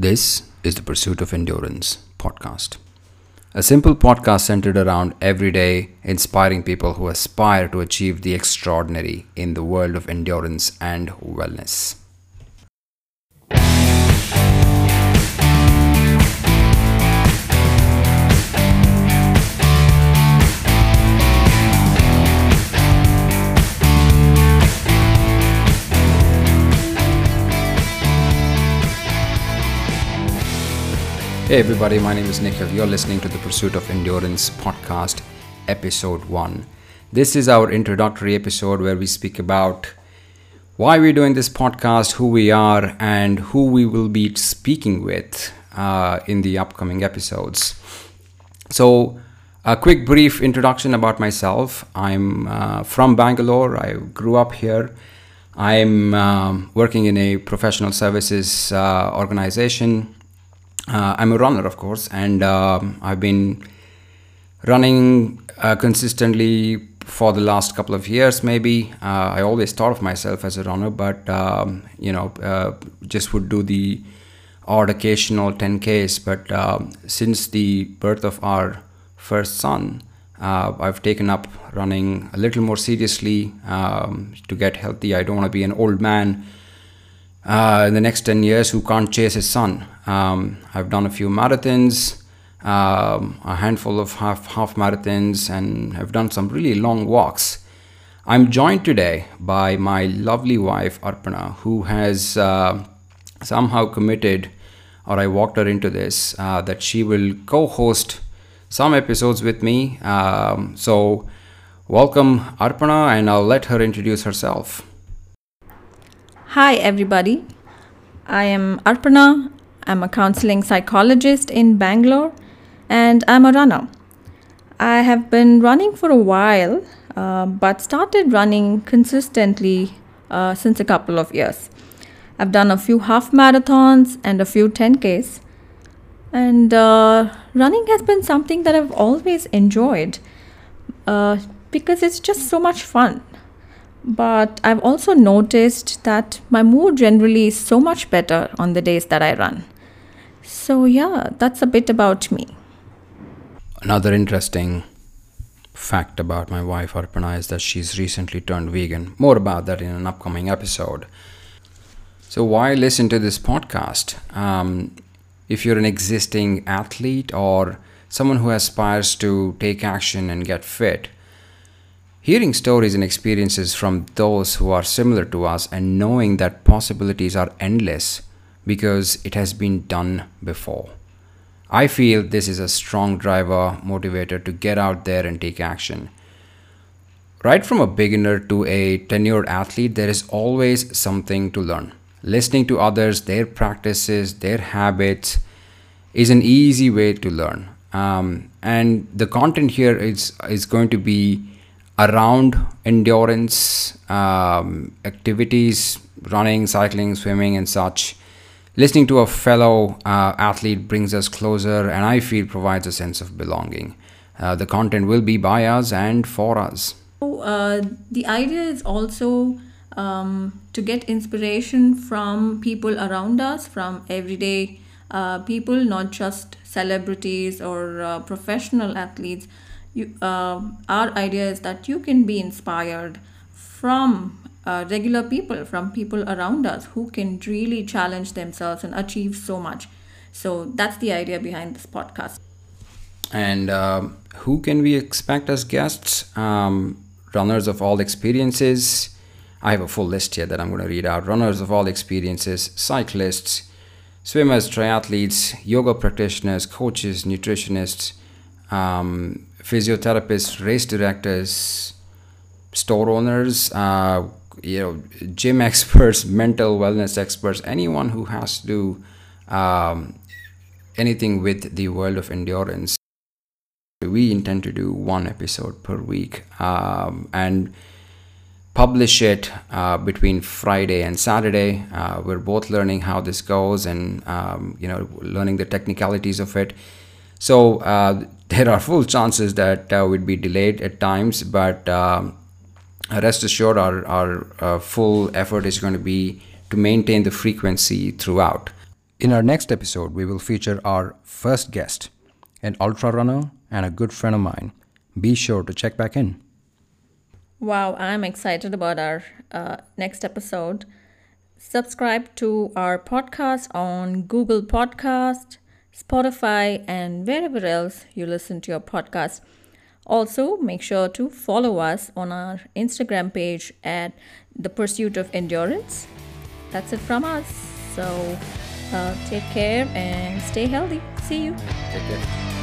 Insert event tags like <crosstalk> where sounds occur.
This is the Pursuit of Endurance podcast. A simple podcast centered around everyday, inspiring people who aspire to achieve the extraordinary in the world of endurance and wellness. Hey everybody, my name is Nikhil. You're listening to the Pursuit of Endurance podcast, episode 1. This is our introductory episode where we speak about why we're doing this podcast, who we are, and who we will be speaking with uh, in the upcoming episodes. So, a quick brief introduction about myself. I'm uh, from Bangalore, I grew up here. I'm um, working in a professional services uh, organization uh, I'm a runner, of course, and um, I've been running uh, consistently for the last couple of years. Maybe uh, I always thought of myself as a runner, but um, you know, uh, just would do the odd occasional 10ks. But um, since the birth of our first son, uh, I've taken up running a little more seriously um, to get healthy. I don't want to be an old man uh, in the next 10 years who can't chase his son. Um, I've done a few marathons, um, a handful of half, half marathons, and I've done some really long walks. I'm joined today by my lovely wife, Arpana, who has uh, somehow committed, or I walked her into this, uh, that she will co host some episodes with me. Um, so, welcome, Arpana, and I'll let her introduce herself. Hi, everybody. I am Arpana. I'm a counseling psychologist in Bangalore and I'm a runner. I have been running for a while, uh, but started running consistently uh, since a couple of years. I've done a few half marathons and a few 10Ks. And uh, running has been something that I've always enjoyed uh, because it's just so much fun. But I've also noticed that my mood generally is so much better on the days that I run. So, yeah, that's a bit about me. Another interesting fact about my wife Arpana is that she's recently turned vegan. More about that in an upcoming episode. So, why listen to this podcast? Um, if you're an existing athlete or someone who aspires to take action and get fit, Hearing stories and experiences from those who are similar to us and knowing that possibilities are endless because it has been done before. I feel this is a strong driver motivator to get out there and take action. Right from a beginner to a tenured athlete, there is always something to learn. Listening to others, their practices, their habits is an easy way to learn. Um, and the content here is, is going to be around endurance um, activities, running, cycling, swimming, and such. Listening to a fellow uh, athlete brings us closer and I feel provides a sense of belonging. Uh, the content will be by us and for us. So, uh, the idea is also um, to get inspiration from people around us, from everyday uh, people, not just celebrities or uh, professional athletes you, uh, our idea is that you can be inspired from uh, regular people, from people around us who can really challenge themselves and achieve so much. So that's the idea behind this podcast. And um, who can we expect as guests? Um, runners of all experiences. I have a full list here that I'm going to read out. Runners of all experiences, cyclists, swimmers, triathletes, yoga practitioners, coaches, nutritionists, um, physiotherapists, race directors, store owners, uh, you know, gym <laughs> experts, mental wellness experts, anyone who has to do um, anything with the world of endurance. We intend to do one episode per week um, and publish it uh, between Friday and Saturday. Uh, we're both learning how this goes and um, you know learning the technicalities of it. So uh, there are full chances that uh, would be delayed at times, but um, rest assured, our, our uh, full effort is going to be to maintain the frequency throughout. In our next episode, we will feature our first guest, an ultra runner and a good friend of mine. Be sure to check back in. Wow, I'm excited about our uh, next episode. Subscribe to our podcast on Google Podcast, Spotify, and wherever else you listen to your podcast. Also, make sure to follow us on our Instagram page at The Pursuit of Endurance. That's it from us. So, uh, take care and stay healthy. See you. Take care.